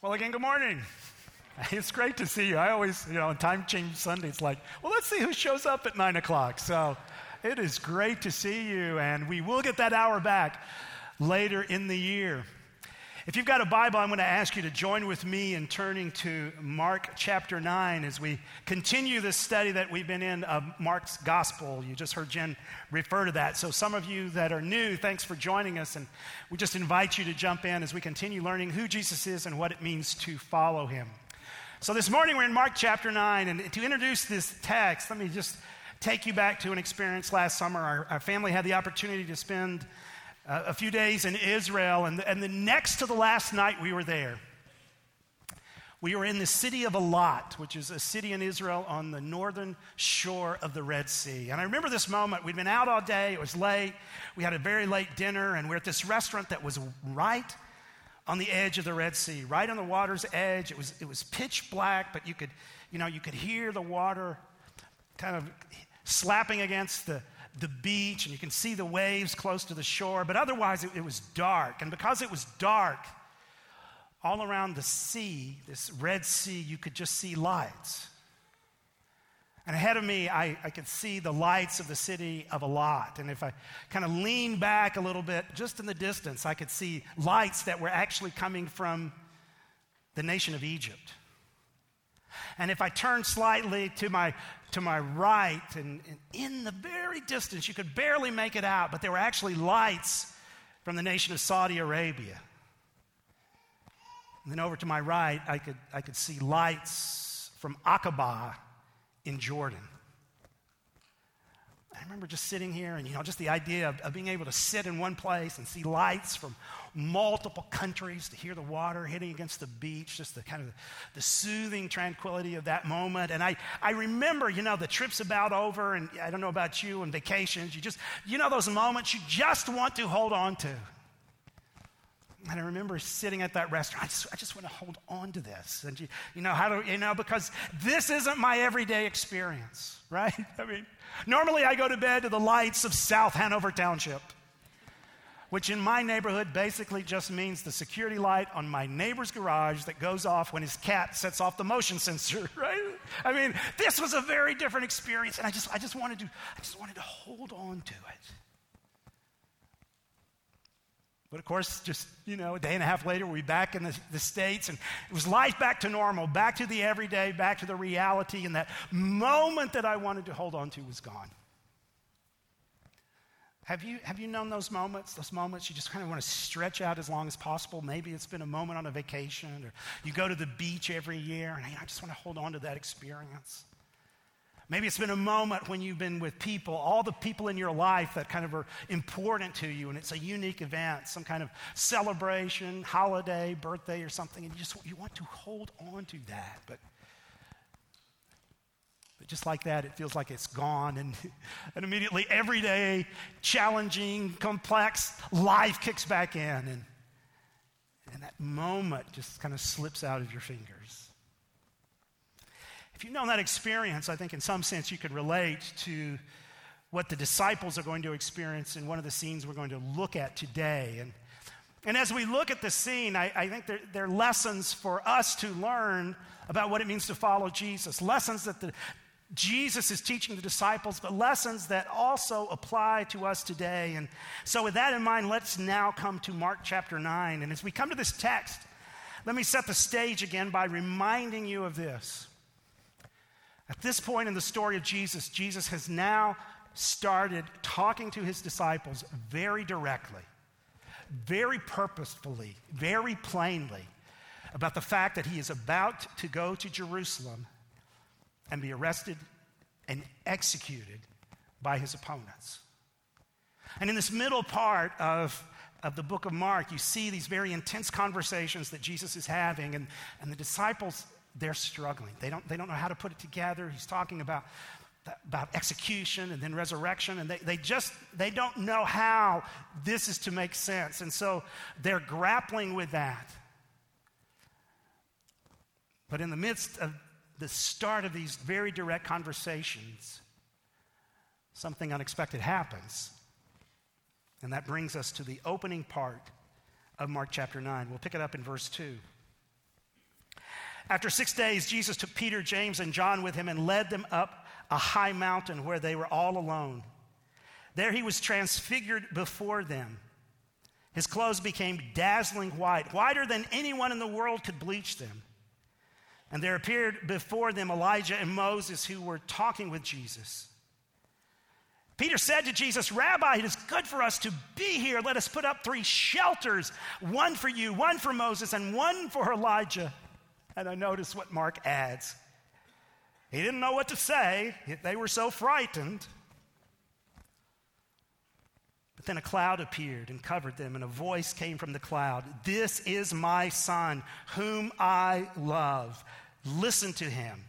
Well, again, good morning. It's great to see you. I always, you know, on Time Change Sunday, it's like, well, let's see who shows up at 9 o'clock. So it is great to see you, and we will get that hour back later in the year. If you've got a Bible, I'm going to ask you to join with me in turning to Mark chapter 9 as we continue this study that we've been in of Mark's gospel. You just heard Jen refer to that. So, some of you that are new, thanks for joining us. And we just invite you to jump in as we continue learning who Jesus is and what it means to follow him. So, this morning we're in Mark chapter 9. And to introduce this text, let me just take you back to an experience last summer. Our, our family had the opportunity to spend uh, a few days in Israel, and, and the next to the last night we were there, we were in the city of Eilat, which is a city in Israel on the northern shore of the Red Sea. And I remember this moment. We'd been out all day, it was late. We had a very late dinner, and we're at this restaurant that was right on the edge of the Red Sea, right on the water's edge. It was, it was pitch black, but you could, you know, you could hear the water kind of slapping against the, the beach and you can see the waves close to the shore, but otherwise it, it, was dark. And because it was dark, all around the sea, this Red Sea, you could just see lights. And ahead of me, I, I could see the lights of the city of Eilat. And if I kind of lean back a little bit, just in the distance, I could see lights that were actually coming from the nation of Egypt. And if I turned slightly to my to my right, and, and, in the very distance, you could barely make it out, but there were actually lights from the nation of Saudi Arabia. And then over to my right, I could, I could see lights from Aqaba in Jordan. I remember just sitting here and, you know, just the idea of, of, being able to sit in one place and see lights from multiple countries, to hear the water hitting against the beach, just the kind of the soothing tranquility of that moment. And I, I remember, you know, the trip's about over, and I don't know about you and vacations, you just, you know, those moments you just want to hold on to. And I remember sitting at that restaurant. I just, I just want to hold on to this. And you, you know, how do you know? Because this isn't my everyday experience, right? I mean, normally I go to bed to the lights of South Hanover Township, which in my neighborhood basically just means the security light on my neighbor's garage that goes off when his cat sets off the motion sensor, right? I mean, this was a very different experience, and I just, I just wanted to, I just wanted to hold on to it. But of course, just, you know, a day and a half later, we'll be back in the, the, States, and it was life back to normal, back to the everyday, back to the reality, and that moment that I wanted to hold on to was gone. Have you, have you known those moments? Those moments you just kind of want to stretch out as long as possible. Maybe it's been a moment on a vacation, or you go to the beach every year, and I just want to hold on to that experience. Maybe it's been a moment when you've been with people, all the people in your life that kind of are important to you, and it's a unique event, some kind of celebration, holiday, birthday, or something, and you just you want to hold on to that. But just like that, it feels like it's gone, and, and immediately everyday, challenging, complex life kicks back in, and, and that moment just kind of slips out of your fingers. If you've known that experience, I think in some sense you could relate to what the disciples are going to experience in one of the scenes we're going to look at today. And, and as we look at the scene, I, I think there, there, are lessons for us to learn about what it means to follow Jesus. Lessons that the, Jesus is teaching the disciples, but lessons that also apply to us today. And so, with that in mind, let's now come to Mark chapter 9. And as we come to this text, let me set the stage again by reminding you of this. At this point in the story of Jesus, Jesus has now started talking to his disciples very directly, very purposefully, very plainly about the fact that he is about to go to Jerusalem and be arrested and executed by his opponents. And in this middle part of, of the book of Mark, you see these very intense conversations that Jesus is having, and, and the disciples they're struggling. They don't, they don't know how to put it together. He's talking about, about execution and then resurrection, and they, they just they don't know how this is to make sense. And so they're grappling with that. But in the midst of the start of these very direct conversations, something unexpected happens. And that brings us to the opening part of Mark chapter 9. We'll pick it up in verse 2. After six days, Jesus took Peter, James, and John with him and led them up a high mountain where they were all alone. There he was transfigured before them. His clothes became dazzling white, whiter than anyone in the world could bleach them. And there appeared before them Elijah and Moses who were talking with Jesus. Peter said to Jesus, Rabbi, it is good for us to be here. Let us put up three shelters one for you, one for Moses, and one for Elijah. And I notice what Mark adds. He didn't know what to say, they were so frightened. Then a cloud appeared and covered them, and a voice came from the cloud This is my son, whom I love. Listen to him.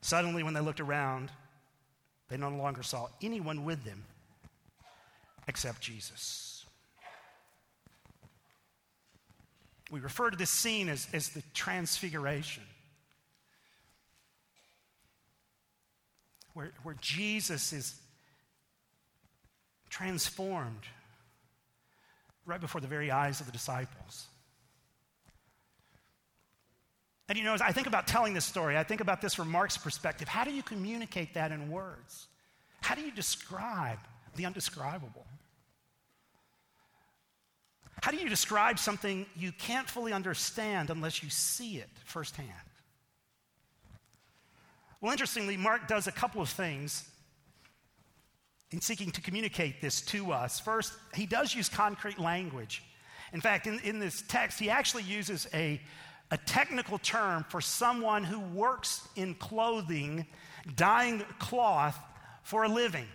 Suddenly, when they looked around, they no longer saw anyone with them except Jesus. We refer to this scene as, as the transfiguration, where, where Jesus is transformed right before the very eyes of the disciples. And you know, as I think about telling this story, I think about this from Mark's perspective. How do you communicate that in words? How do you describe the undescribable? How do you describe something you can't fully understand unless you see it firsthand? Well, interestingly, Mark does a couple of things in seeking to communicate this to us. First, he does use concrete language. In fact, in, in this text, he actually uses a, a technical term for someone who works in clothing, dyeing cloth for a living.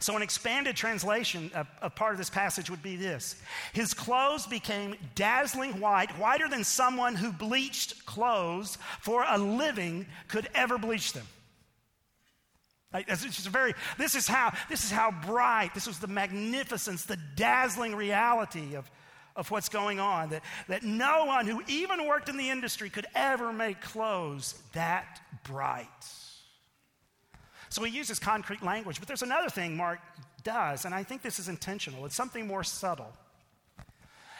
So, an expanded translation of, of, part of this passage would be this His clothes became dazzling white, whiter than someone who bleached clothes for a living could ever bleach them. It's just very, this is how, this is how bright, this was the magnificence, the dazzling reality of, of what's going on. That, that no one who even worked in the industry could ever make clothes that bright. So he uses concrete language. But there's another thing Mark does, and I think this is intentional. It's something more subtle.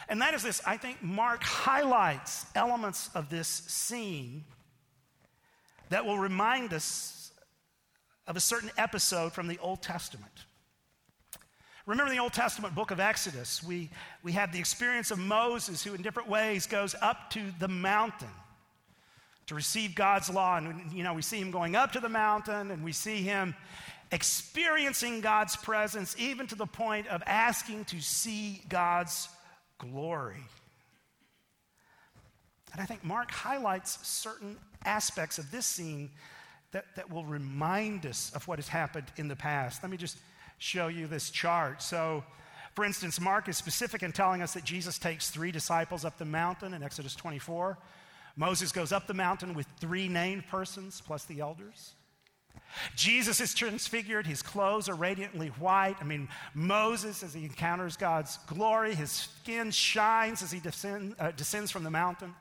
And that is this I think Mark highlights elements of this scene that will remind us of a certain episode from the Old Testament. Remember the Old Testament book of Exodus? We, we have the experience of Moses, who in different ways goes up to the mountain to receive God's law. And, you know, we see him going up to the mountain and we see him experiencing God's presence, even to the point of asking to see God's glory. And I think Mark highlights certain aspects of this scene that, that will remind us of what has happened in the past. Let me just show you this chart. So, for instance, Mark is specific in telling us that Jesus takes three disciples up the mountain in Exodus 24. Moses goes up the mountain with three named persons plus the elders. Jesus is transfigured. His clothes are radiantly white. I mean, Moses, as he encounters God's glory, his skin shines as he descend, uh, descends from the mountain.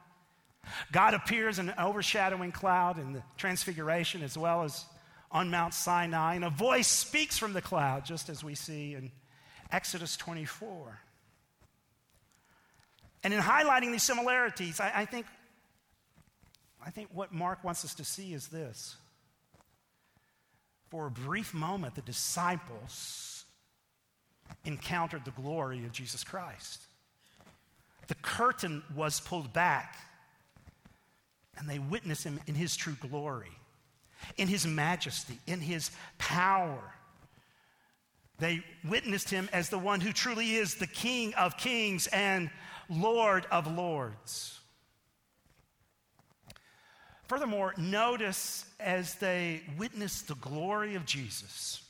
God appears in an overshadowing cloud in the transfiguration as well as on Mount Sinai, and a voice speaks from the cloud, just as we see in Exodus 24. And in highlighting these similarities, I, I, think, I think what Mark wants us to see is this. For a brief moment, the disciples encountered the glory of Jesus Christ. The curtain was pulled back and they witness him in his true glory, in his majesty, in his power. They witnessed him as the one who truly is the King of kings and Lord of lords. Furthermore, notice as they witness the glory of Jesus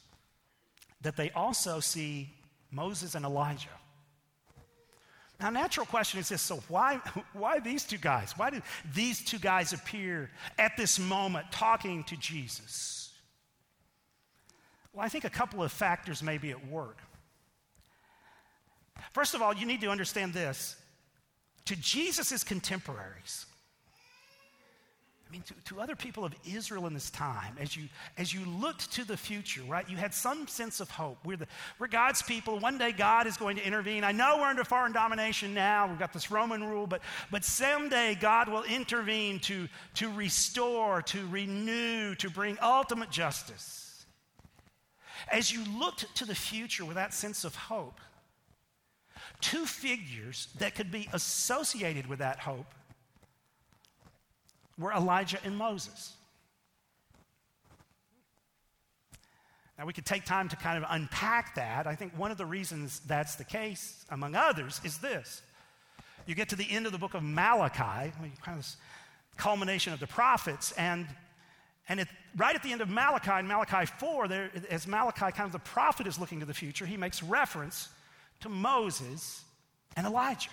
that they also see Moses and Elijah. Now, natural question is this so, why, why these two guys? Why did these two guys appear at this moment talking to Jesus? Well, I think a couple of factors may be at work. First of all, you need to understand this to Jesus' contemporaries, mean, to, to, other people of Israel in this time, as you, as you looked to the future, right, you had some sense of hope. We're, the, we're God's people. One day God is going to intervene. I know we're under foreign domination now. We've got this Roman rule, but, but someday God will intervene to, to restore, to renew, to bring ultimate justice. As you looked to the future with that sense of hope, two figures that could be associated with that hope were Elijah and Moses. Now, we could take time to kind of unpack that. I think one of the reasons that's the case, among others, is this. You get to the end of the book of Malachi, kind of culmination of the prophets, and, and it, right at the end of Malachi, in Malachi 4, there, as Malachi, kind of the prophet, is looking to the future, he makes reference to Moses and Elijah.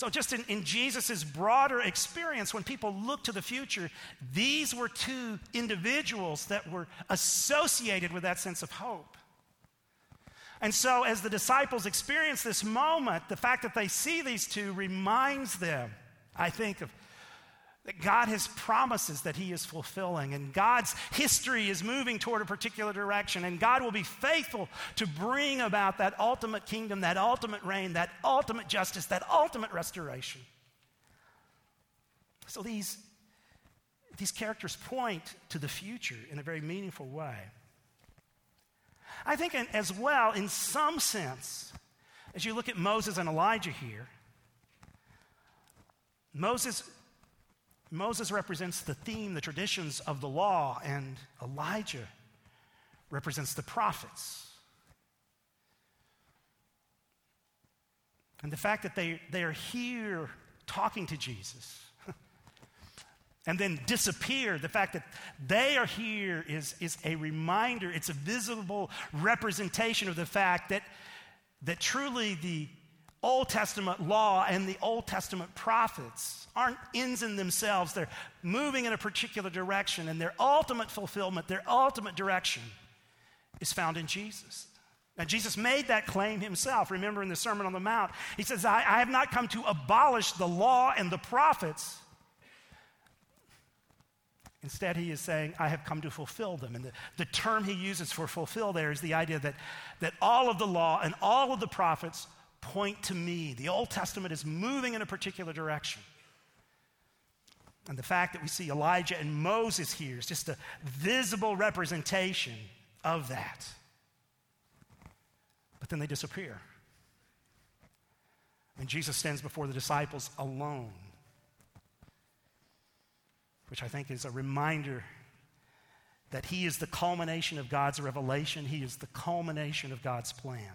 So, just in, in Jesus' broader experience, when people look to the future, these were two individuals that were associated with that sense of hope. And so, as the disciples experience this moment, the fact that they see these two reminds them, I think, of that God has promises that He is fulfilling, and God's history is moving toward a particular direction, and God will be faithful to bring about that ultimate kingdom, that ultimate reign, that ultimate justice, that ultimate restoration. So these, these characters point to the future in a very meaningful way. I think, as well, in some sense, as you look at Moses and Elijah here, Moses Moses represents the theme, the traditions of the law, and Elijah represents the prophets. And the fact that they, they are here talking to Jesus and then disappear, the fact that they are here is, is a reminder, it's a visible representation of the fact that, that truly the Old Testament law and the Old Testament prophets aren't ends in themselves. They're moving in a particular direction, and their ultimate fulfillment, their ultimate direction, is found in Jesus. Now, Jesus made that claim himself. Remember in the Sermon on the Mount, he says, I, I have not come to abolish the law and the prophets. Instead, he is saying, I have come to fulfill them. And the, the term he uses for fulfill there is the idea that, that all of the law and all of the prophets point to me. The Old Testament is moving in a particular direction. And the fact that we see Elijah and Moses here is just a visible representation of that. But then they disappear. And Jesus stands before the disciples alone, which I think is a reminder that he is the culmination of God's revelation, he is the culmination of God's plan.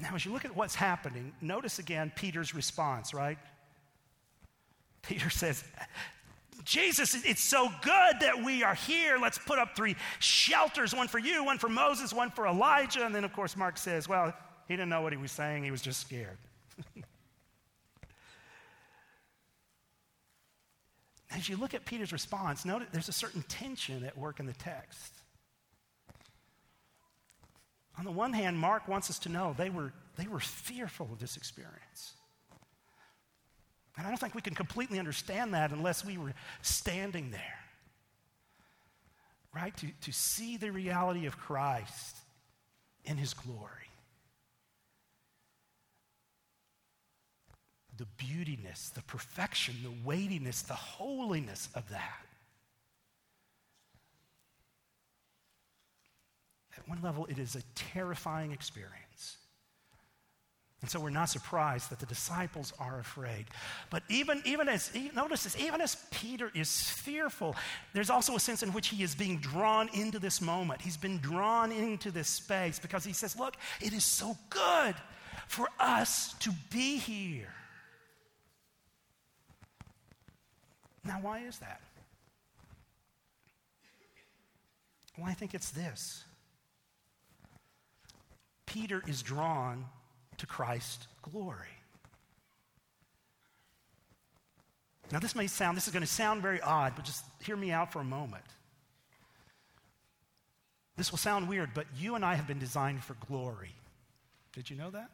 Now, as you look at what's happening, notice again Peter's response, right? Peter says, Jesus, it's so good that we are here. Let's put up three shelters one for you, one for Moses, one for Elijah. And then, of course, Mark says, well, he didn't know what he was saying, he was just scared. As you look at Peter's response, notice there's a certain tension at work in the text. On the one hand, Mark wants us to know they were, they were fearful of this experience. And I don't think we can completely understand that unless we were standing there, right? To, to see the reality of Christ in his glory. The beautiness, the perfection, the weightiness, the holiness of that. At one level, it is a terrifying experience. And so we're not surprised that the disciples are afraid. But even, even as, notice this, even as Peter is fearful, there's also a sense in which he is being drawn into this moment. He's been drawn into this space because he says, Look, it is so good for us to be here. Now, why is that? Well, I think it's this Peter is drawn to Christ's glory. Now, this may sound, this is going to sound very odd, but just hear me out for a moment. This will sound weird, but you and I have been designed for glory. Did you know that?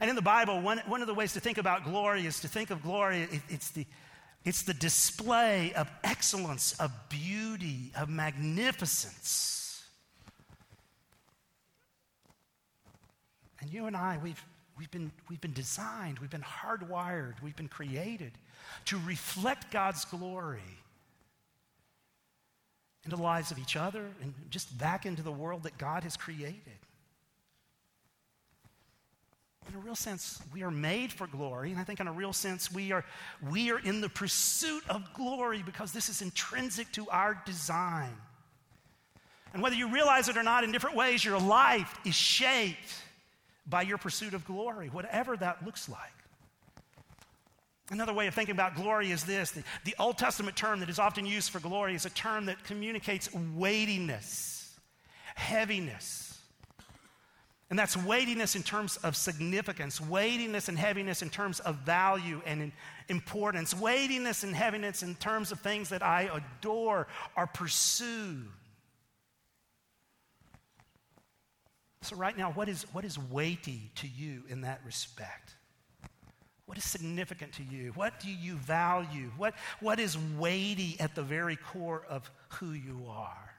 And in the Bible, one, one of the ways to think about glory is to think of glory, it, it's, the, it's the display of excellence, of beauty, of magnificence. And you and I, we've, we've, been, we've been designed, we've been hardwired, we've been created to reflect God's glory into the lives of each other and just back into the world that God has created. In a real sense, we are made for glory, and I think in a real sense, we are, we are in the pursuit of glory because this is intrinsic to our design. And whether you realize it or not, in different ways, your life is shaped by your pursuit of glory, whatever that looks like. Another way of thinking about glory is this the, the, Old Testament term that is often used for glory is a term that communicates weightiness, heaviness. And that's weightiness in terms of significance, weightiness and heaviness in terms of value and importance, weightiness and heaviness in terms of things that I adore or pursue. So, right now, what is, what is weighty to you in that respect? What is significant to you? What do you value? What, what is weighty at the very core of who you are?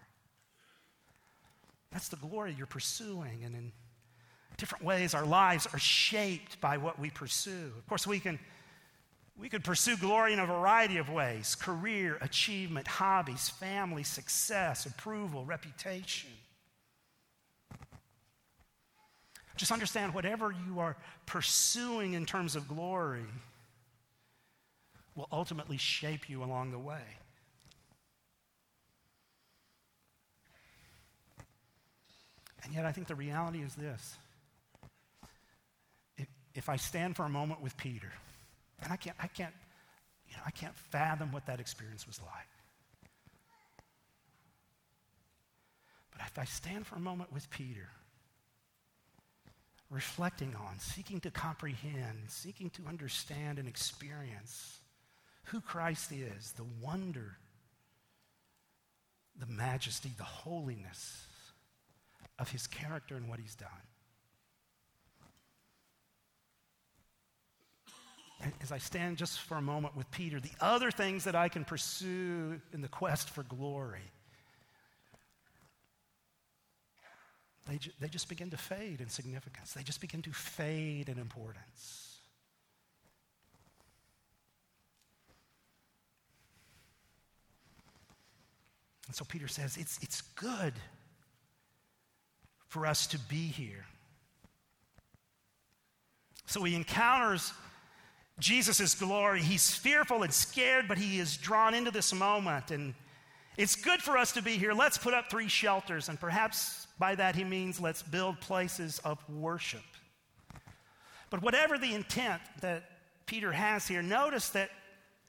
That's the glory you're pursuing. And in different ways, our lives are shaped by what we pursue. Of course, we can. We could pursue glory in a variety of ways career, achievement, hobbies, family, success, approval, reputation. Just understand whatever you are pursuing in terms of glory will ultimately shape you along the way. And yet, I think the reality is this. If, if I stand for a moment with Peter, and I can't, I can't, you know, I can't fathom what that experience was like. But if I stand for a moment with Peter, reflecting on, seeking to comprehend, seeking to understand and experience who Christ is, the wonder, the majesty, the holiness of his character and what he's done. As I stand just for a moment with Peter, the other things that I can pursue in the quest for glory they, ju- they just begin to fade in significance. They just begin to fade in importance. And so Peter says, it's, it's good for us to be here. So he encounters Jesus' glory. He's fearful and scared, but he is drawn into this moment. And it's good for us to be here. Let's put up three shelters, and perhaps by that, he means let's build places of worship. But whatever the intent that Peter has here, notice that,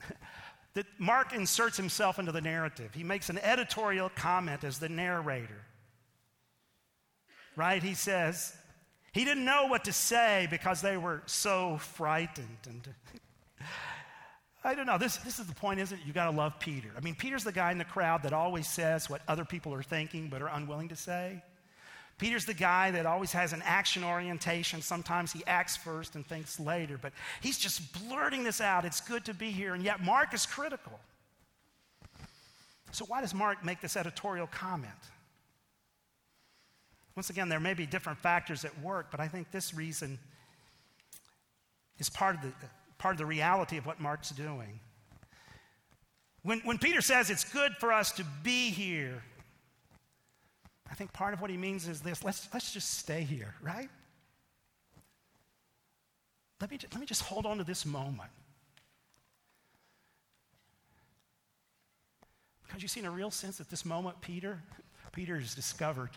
that Mark inserts himself into the narrative. He makes an editorial comment as the narrator. Right? He says, he didn't know what to say because they were so frightened. And I don't know. This, this is the point, isn't it? You got to love Peter. I mean, Peter's the guy in the crowd that always says what other people are thinking but are unwilling to say. Peter's the guy that always has an action orientation. Sometimes he acts first and thinks later, but he's just blurting this out. It's good to be here. And yet, Mark is critical. So, why does Mark make this editorial comment? Once again, there may be different factors at work, but I think this reason is part of the, part of the reality of what Mark's doing. When, when Peter says it's good for us to be here, I think part of what he means is this let's, let's just stay here, right? Let me, let me just hold on to this moment. Because you see, in a real sense, at this moment, Peter, Peter has discovered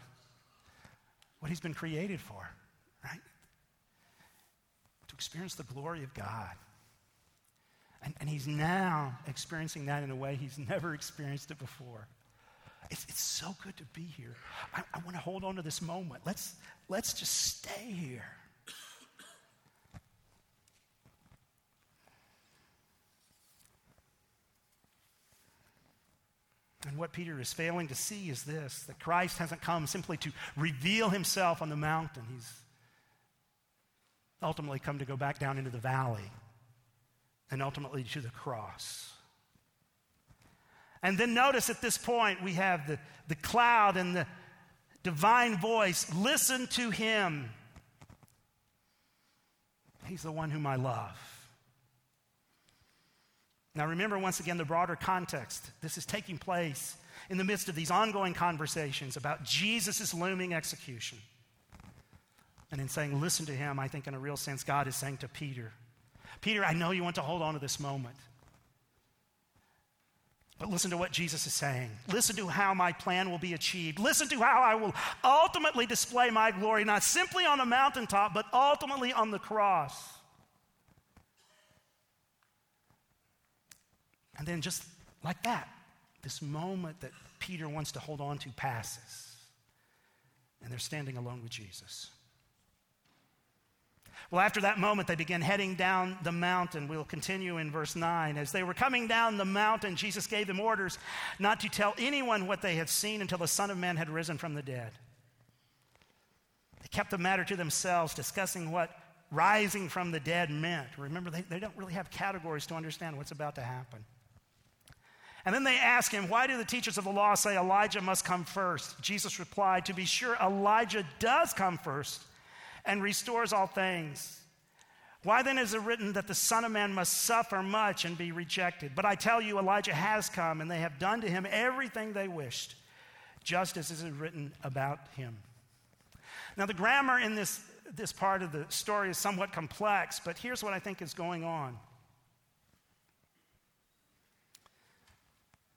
what he's been created for, right? To experience the glory of God. And, he's now experiencing that in a way he's never experienced it before. It's, it's so good to be here. I, I want to hold on to this moment. Let's, let's just stay here. And what Peter is failing to see is this that Christ hasn't come simply to reveal himself on the mountain. He's, ultimately come to go back down into the valley and ultimately to the cross. And then notice at this point we have the, the cloud and the divine voice. Listen to him. He's the one whom I love. Now, remember once again the broader context. This is taking place in the midst of these ongoing conversations about Jesus' looming execution. And in saying, listen to him, I think in a real sense, God is saying to Peter, Peter, I know you want to hold on to this moment. But listen to what Jesus is saying. Listen to how my plan will be achieved. Listen to how I will ultimately display my glory, not simply on a mountaintop, but ultimately on the cross. And then, just like that, this moment that Peter wants to hold on to passes. And they're standing alone with Jesus. Well, after that moment, they began heading down the mountain. We'll continue in verse 9. As they were coming down the mountain, Jesus gave them orders not to tell anyone what they had seen until the Son of Man had risen from the dead. They kept the matter to themselves, discussing what rising from the dead meant. Remember, they, they don't really have categories to understand what's about to happen. And then they ask him, Why do the teachers of the law say Elijah must come first? Jesus replied, To be sure, Elijah does come first and restores all things. Why then is it written that the Son of Man must suffer much and be rejected? But I tell you, Elijah has come, and they have done to him everything they wished, just as is written about him. Now, the grammar in this, this part of the story is somewhat complex, but here's what I think is going on.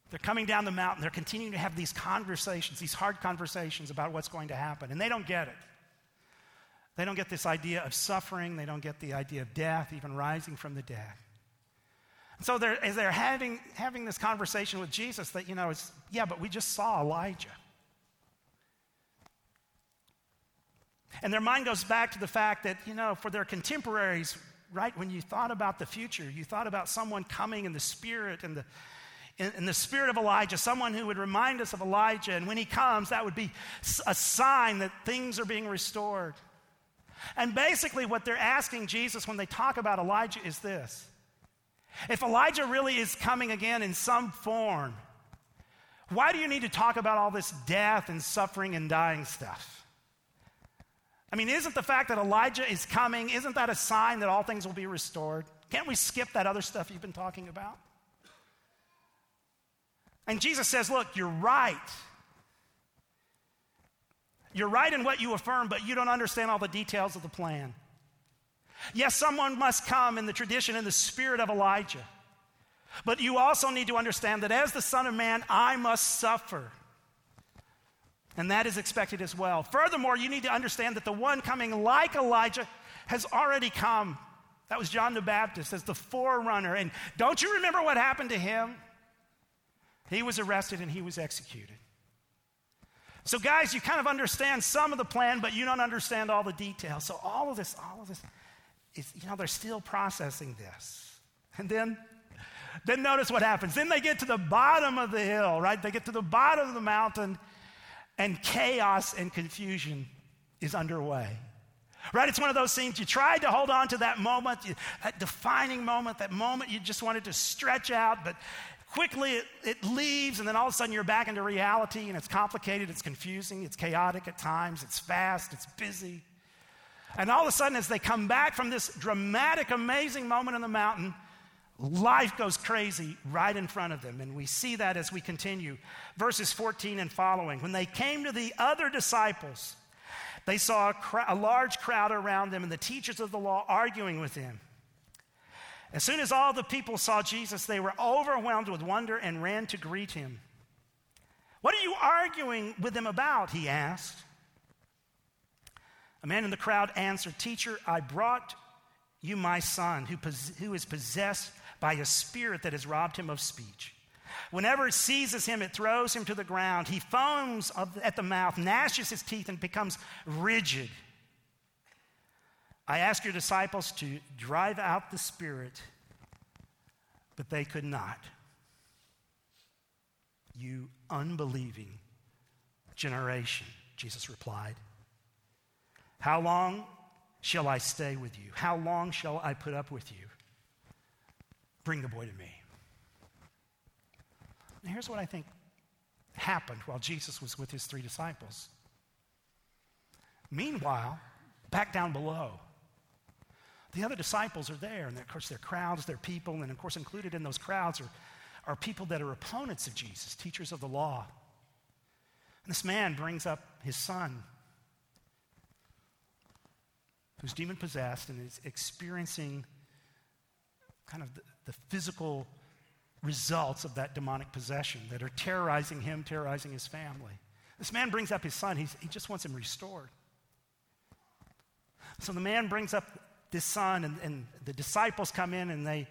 They're coming down the mountain. They're continuing to have these conversations, these hard conversations about what's going to happen, and they don't get it. They don't get this idea of suffering. They don't get the idea of death, even rising from the dead. And so they're, as they're having, having this conversation with Jesus, that, you know, it's, yeah, but we just saw Elijah. And their mind goes back to the fact that, you know, for their contemporaries, right, when you thought about the future, you thought about someone coming in the spirit and the, in, in, the spirit of Elijah, someone who would remind us of Elijah. And when he comes, that would be a sign that things are being restored. And basically, what they're asking Jesus when they talk about Elijah is this If Elijah really is coming again in some form, why do you need to talk about all this death and suffering and dying stuff? I mean, isn't the fact that Elijah is coming, isn't that a sign that all things will be restored? Can't we skip that other stuff you've been talking about? And Jesus says, Look, you're right. You're right in what you affirm, but you don't understand all the details of the plan. Yes, someone must come in the tradition and the spirit of Elijah. But you also need to understand that as the Son of Man, I must suffer. And that is expected as well. Furthermore, you need to understand that the one coming like Elijah has already come. That was John the Baptist as the forerunner. And don't you remember what happened to him? He was arrested and he was executed. So, guys, you kind of understand some of the plan, but you don't understand all the details. So, all of this, all of this is, you know, they're still processing this. And then, then notice what happens. Then they get to the bottom of the hill, right? They get to the bottom of the mountain, and chaos and confusion is underway. Right? It's one of those scenes you tried to hold on to that moment, that defining moment, that moment you just wanted to stretch out, but quickly it, it, leaves, and then all of a sudden you're back into reality, and it's complicated, it's confusing, it's chaotic at times, it's fast, it's busy. And all of a sudden, as they come back from this dramatic, amazing moment on the mountain, life goes crazy right in front of them. And we see that as we continue. Verses 14 and following. When they came to the other disciples, they saw a, cr- a large crowd around them and the teachers of the law arguing with them. As soon as all the people saw Jesus, they were overwhelmed with wonder and ran to greet him. What are you arguing with them about? He asked. A man in the crowd answered, Teacher, I brought you my son who, pos- who is possessed by a spirit that has robbed him of speech. Whenever it seizes him, it throws him to the ground. He foams at the mouth, gnashes his teeth, and becomes rigid. I asked your disciples to drive out the spirit, but they could not. You unbelieving generation, Jesus replied. How long shall I stay with you? How long shall I put up with you? Bring the boy to me. And here's what I think happened while Jesus was with his three disciples. Meanwhile, back down below, the other disciples are there, and of course, they're crowds, they're people, and of course, included in those crowds are, are people that are opponents of Jesus, teachers of the law. And this man brings up his son, who's demon possessed and is experiencing kind of the, the physical results of that demonic possession that are terrorizing him, terrorizing his family. This man brings up his son, He's, he just wants him restored. So the man brings up this son, and, and the disciples come in and they,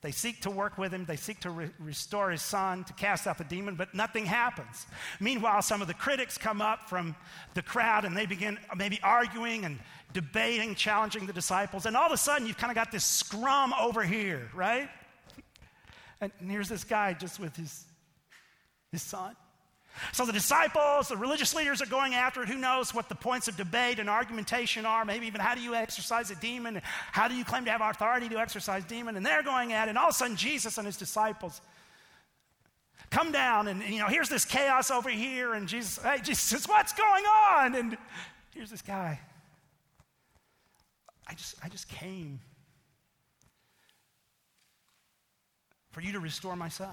they seek to work with him. They seek to re- restore his son, to cast out the demon, but nothing happens. Meanwhile, some of the critics come up from the crowd and they begin maybe arguing and debating, challenging the disciples. And all of a sudden, you've kind of got this scrum over here, right? And here's this guy just with his, his son. So the disciples, the religious leaders are going after it. Who knows what the points of debate and argumentation are? Maybe even how do you exorcise a demon? How do you claim to have authority to exorcise demon? And they're going at it. And all of a sudden, Jesus and his disciples come down, and you know, here's this chaos over here. And Jesus, hey, Jesus says, what's going on? And here's this guy. I just, I just came for you to restore my son.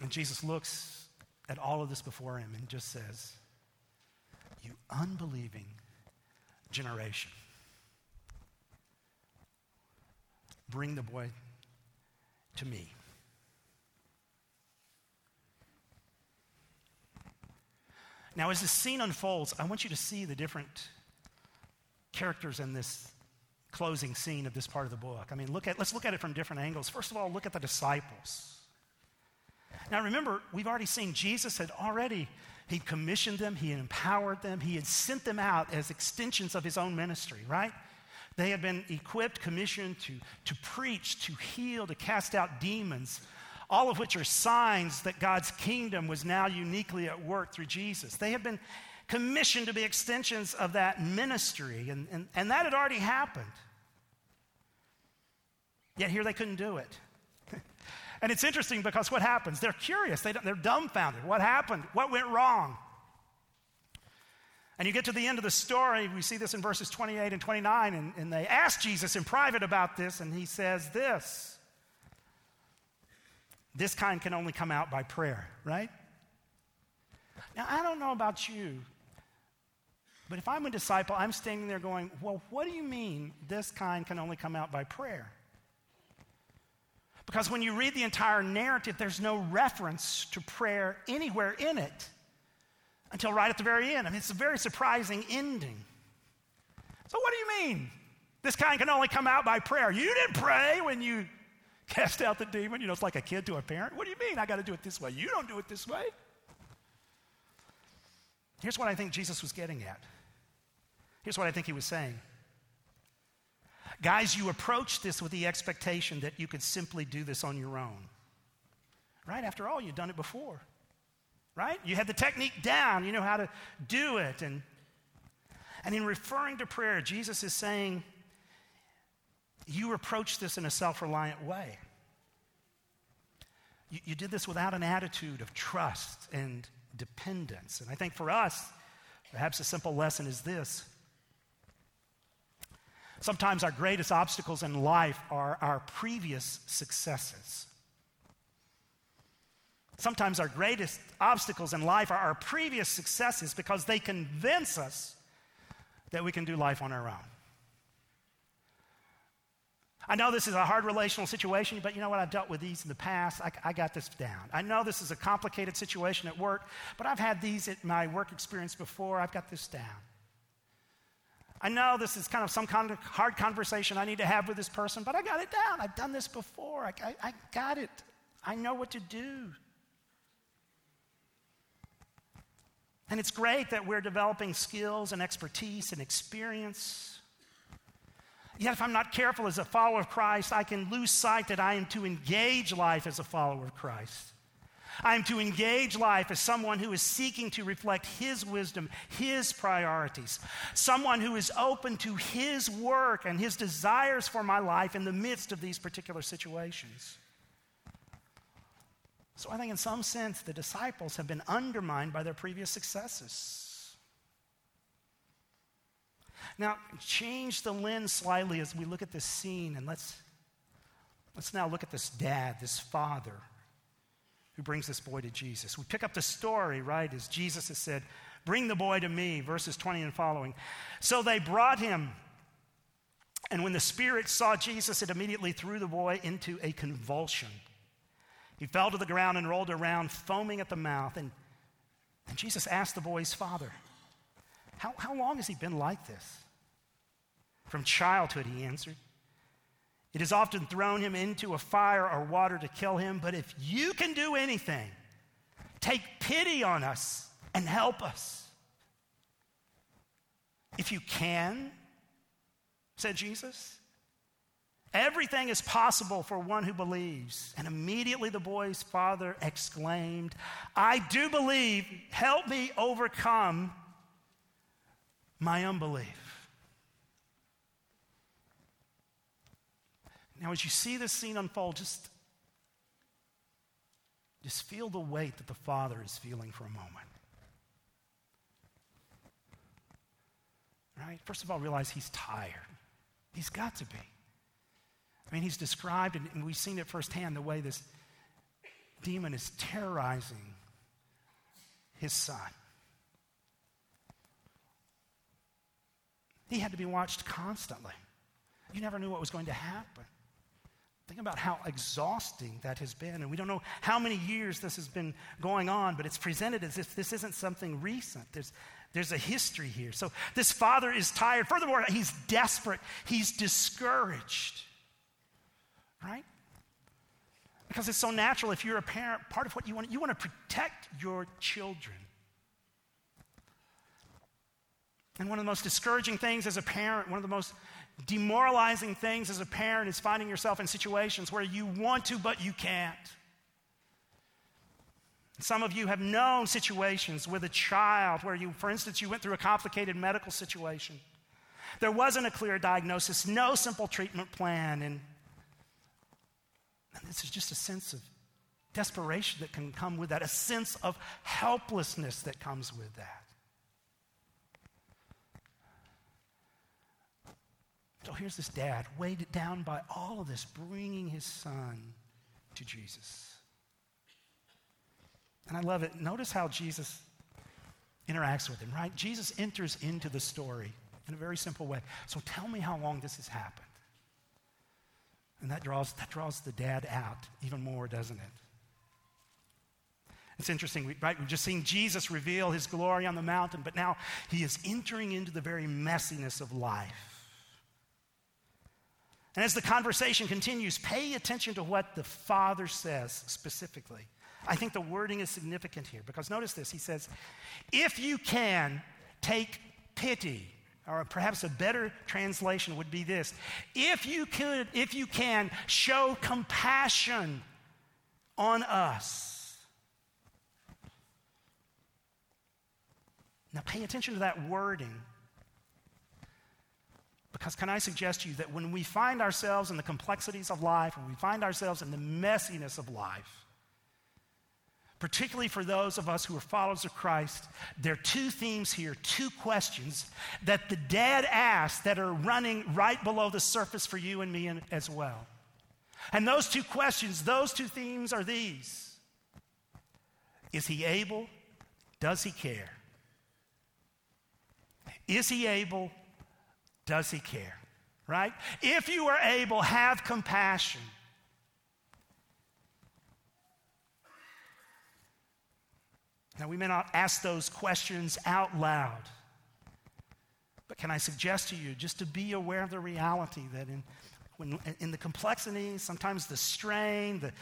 And Jesus looks at all of this before him and just says, You unbelieving generation, bring the boy to me. Now, as this scene unfolds, I want you to see the different characters in this closing scene of this part of the book. I mean, look at, let's look at it from different angles. First of all, look at the disciples. Now remember, we've already seen Jesus had already, he commissioned them, he empowered them, he had sent them out as extensions of his own ministry, right? They had been equipped, commissioned to, to preach, to heal, to cast out demons, all of which are signs that God's kingdom was now uniquely at work through Jesus. They had been commissioned to be extensions of that ministry, and, and, and that had already happened. Yet here they couldn't do it. And it's interesting because what happens? They're curious, they they're dumbfounded. What happened? What went wrong? And you get to the end of the story, we see this in verses 28 and 29, and, and they ask Jesus in private about this, and he says this This kind can only come out by prayer, right? Now, I don't know about you, but if I'm a disciple, I'm standing there going, Well, what do you mean this kind can only come out by prayer? Because when you read the entire narrative, there's no reference to prayer anywhere in it until right at the very end. I mean, it's a very surprising ending. So, what do you mean? This kind can only come out by prayer. You didn't pray when you cast out the demon. You know, it's like a kid to a parent. What do you mean I got to do it this way? You don't do it this way. Here's what I think Jesus was getting at. Here's what I think he was saying. Guys, you approach this with the expectation that you could simply do this on your own. Right? After all, you've done it before. Right? You had the technique down, you know how to do it. And, and in referring to prayer, Jesus is saying, you approach this in a self reliant way. You, you did this without an attitude of trust and dependence. And I think for us, perhaps a simple lesson is this Sometimes our greatest obstacles in life are our previous successes. Sometimes our greatest obstacles in life are our previous successes because they convince us that we can do life on our own. I know this is a hard relational situation, but you know what? I've dealt with these in the past. I, I, got this down. I know this is a complicated situation at work, but I've had these at my work experience before. I've got this down. I know this is kind of some kind of hard conversation I need to have with this person, but I got it down. I've done this before. I, I, I got it. I know what to do. And it's great that we're developing skills and expertise and experience. Yet, if I'm not careful as a follower of Christ, I can lose sight that I am to engage life as a follower of Christ. I am to engage life as someone who is seeking to reflect His wisdom, His priorities, someone who is open to His work and His desires for my life in the midst of these particular situations. So I think, in some sense, the disciples have been undermined by their previous successes. Now, change the lens slightly as we look at this scene, and let's, let's now look at this dad, this father who brings this boy to Jesus. We pick up the story, right, as Jesus has said, Bring the boy to me, verses 20 and following. So they brought him. And when the Spirit saw Jesus, it immediately threw the boy into a convulsion. He fell to the ground and rolled around, foaming at the mouth. And, and Jesus asked the boy's father, how, how long has he been like this? From childhood, he answered. It has often thrown him into a fire or water to kill him, but if you can do anything, take pity on us and help us. If you can, said Jesus, everything is possible for one who believes. And immediately the boy's father exclaimed, I do believe, help me overcome my unbelief. Now, as you see this scene unfold, just, just feel the weight that the Father is feeling for a moment. Right? First of all, realize he's tired. He's got to be. I mean, he's described, and we've seen it firsthand, the way this demon is terrorizing his son. He had to be watched constantly. You never knew what was going to happen. Think about how exhausting that has been. And we don't know how many years this has been going on, but it's presented as if this isn't something recent. There's, there's a history here. So this father is tired. Furthermore, he's desperate, he's discouraged. Right? Because it's so natural if you're a parent, part of what you want, you want to protect your children. And one of the most discouraging things as a parent, one of the most demoralizing things as a parent is finding yourself in situations where you want to, but you can't. Some of you have known situations with a child where you, for instance, you went through a complicated medical situation. There wasn't a clear diagnosis, no simple treatment plan, and, and this is just a sense of desperation that can come with that, a sense of helplessness that comes with that. So here's this dad, weighed down by all of this, bringing his son to Jesus. And I love it. Notice how Jesus interacts with him, right? Jesus enters into the story in a very simple way. So tell me how long this has happened. And that draws, that draws the dad out even more, doesn't it? It's interesting, right? We've just seen Jesus reveal his glory on the mountain, but now he is entering into the very messiness of life. And as the conversation continues, pay attention to what the Father says specifically. I think the wording is significant here because notice this. He says, If you can, take pity. Or perhaps a better translation would be this if you could, if you can, show compassion on us. Now, pay attention to that wording because, can I suggest to you that when we find ourselves in the complexities of life, when we find ourselves in the messiness of life, particularly for those of us who are followers of Christ, there are two themes here, two questions that the dad asked that are running right below the surface for you and me as well. And those two questions, those two themes are these Is he able? Does he care? Is he able? Does he care? Right? If you are able, have compassion. Now, we may not ask those questions out loud, but can I suggest to you just to be aware of the reality that in, when, in the complexity, sometimes the strain, the,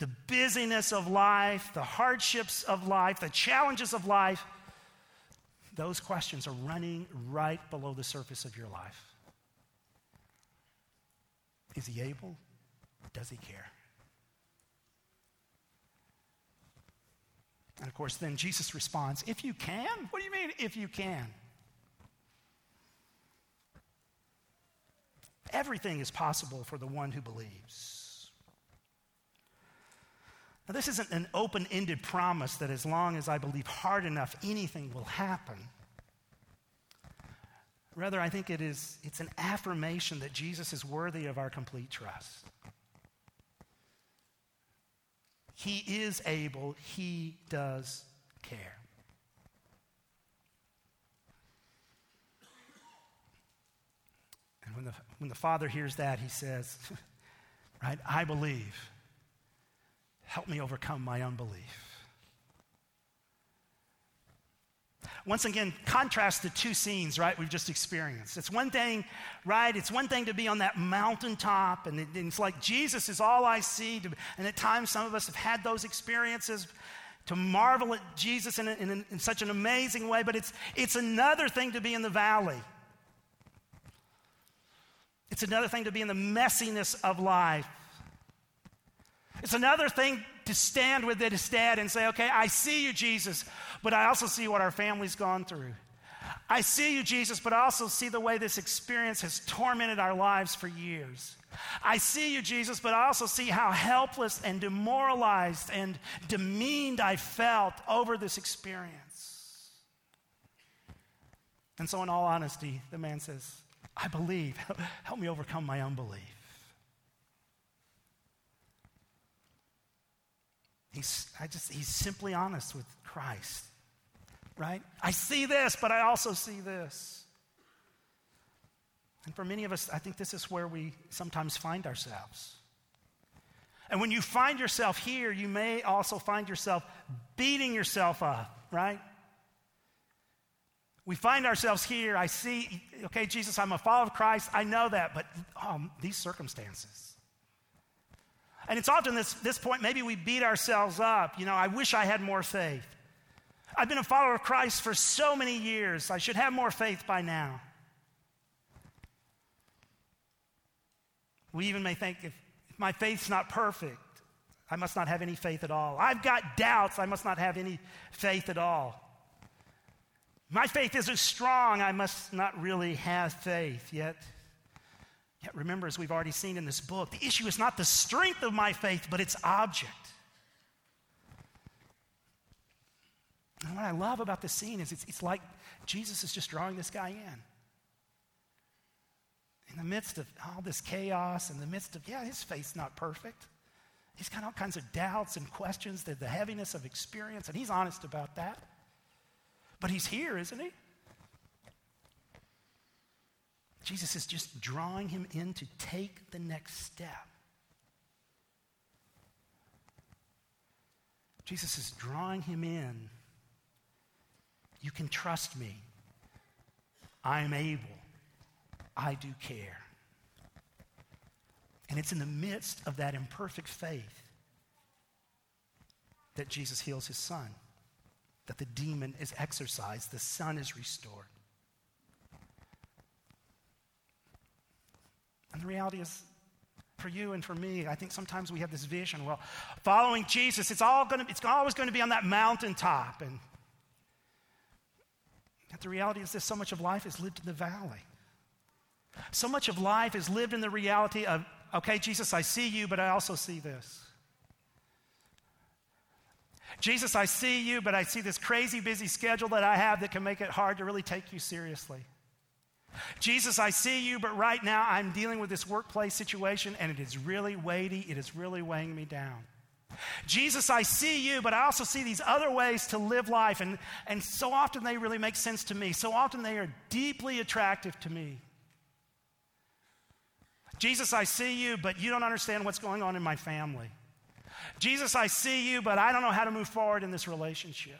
the busyness of life, the hardships of life, the challenges of life, those questions are running right below the surface of your life. Is he able? Does he care? And of course, then Jesus responds, If you can? What do you mean, if you can? Everything is possible for the one who believes. Now, this isn't an open ended promise that as long as I believe hard enough, anything will happen. Rather, I think it is, it's an affirmation that Jesus is worthy of our complete trust. He is able, He does care. And when the, when the Father hears that, He says, Right, I believe. Help me overcome my unbelief. once again, contrast the two scenes, right, we've just experienced. It's one thing, right? It's one thing to be on that mountaintop, and, it's like Jesus is all I see. And at times, some of us have had those experiences to marvel at Jesus in, in, in such an amazing way, but it's, it's another thing to be in the valley. It's another thing to be in the messiness of life. It's another thing to stand with it instead and say, okay, I see you, Jesus, but I also see what our family's gone through. I see you, Jesus, but I also see the way this experience has tormented our lives for years. I see you, Jesus, but I also see how helpless and demoralized and demeaned I felt over this experience. And so, in all honesty, the man says, I believe. Help me overcome my unbelief. He's, I just, he's simply honest with Christ, right? I see this, but I also see this. And for many of us, I think this is where we sometimes find ourselves. And when you find yourself here, you may also find yourself beating yourself up, right? We find ourselves here. I see, okay, Jesus, I'm a follower of Christ. I know that, but um, these circumstances. And it's often this, this point, maybe we beat ourselves up. You know, I wish I had more faith. I've been a follower of Christ for so many years. I should have more faith by now. We even may think if, if my faith's not perfect, I must not have any faith at all. I've got doubts, I must not have any faith at all. My faith isn't strong, I must not really have faith. Yet, Yet remember, as we've already seen in this book, the issue is not the strength of my faith, but its object. And what I love about this scene is it's, it's like Jesus is just drawing this guy in. In the midst of all this chaos, in the midst of, yeah, his faith's not perfect. He's got all kinds of doubts and questions, the, the heaviness of experience, and he's honest about that. But he's here, isn't he? Jesus is just drawing him in to take the next step. Jesus is drawing him in. You can trust me. I am able. I do care. And it's in the midst of that imperfect faith that Jesus heals his son, that the demon is exorcised, the son is restored. And the reality is, for you and for me, I think sometimes we have this vision. Well, following Jesus, it's all going to, it's always going to be on that mountaintop. And yet the reality is this: so much of life is lived in the valley. So much of life is lived in the reality of, okay, Jesus, I see you, but I also see this. Jesus, I see you, but I see this crazy busy schedule that I have that can make it hard to really take you seriously. Jesus, I see you, but right now I'm dealing with this workplace situation and it is really weighty. It is really weighing me down. Jesus, I see you, but I also see these other ways to live life, and, and so often they really make sense to me. So often they are deeply attractive to me. Jesus, I see you, but you don't understand what's going on in my family. Jesus, I see you, but I don't know how to move forward in this relationship.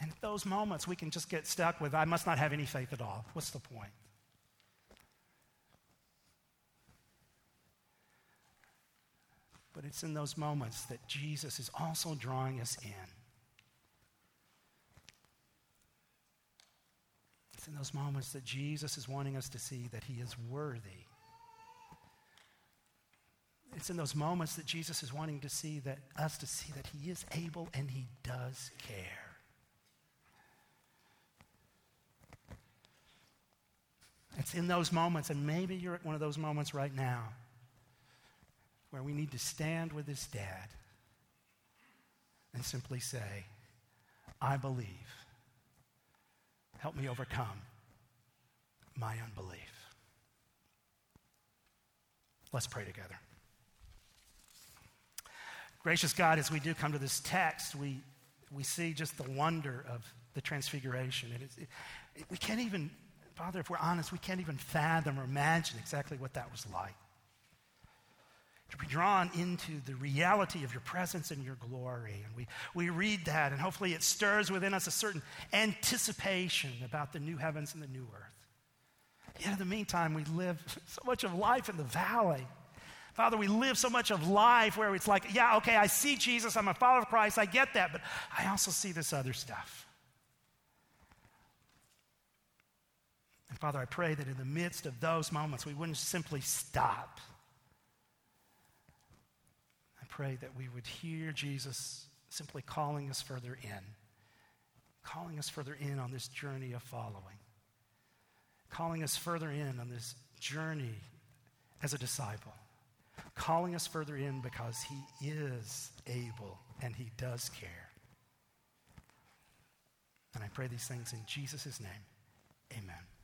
And at those moments, we can just get stuck with, I must not have any faith at all. What's the point? But it's in those moments that Jesus is also drawing us in. It's in those moments that Jesus is wanting us to see that he is worthy. it's in those moments that Jesus is wanting to see that us to see that he is able and he does care. It's in those moments, and maybe you're at one of those moments right now, where we need to stand with his dad and simply say, I believe. Help me overcome my unbelief. Let's pray together. Gracious God, as we do come to this text, we, we see just the wonder of the transfiguration. It, it, we can't even, Father, if we're honest, we can't even fathom or imagine exactly what that was like. To be drawn into the reality of your presence and your glory. And we, we read that, and hopefully it stirs within us a certain anticipation about the new heavens and the new earth. Yet in the meantime, we live so much of life in the valley. Father, we live so much of life where it's like, yeah, okay, I see Jesus, I'm a follower of Christ, I get that, but I also see this other stuff. And Father, I pray that in the midst of those moments, we wouldn't simply stop. I pray that we would hear Jesus simply calling us further in, calling us further in on this journey of following calling us further in on this journey as a disciple, calling us further in because He is able and He does care. And I pray these things in Jesus' name. Amen.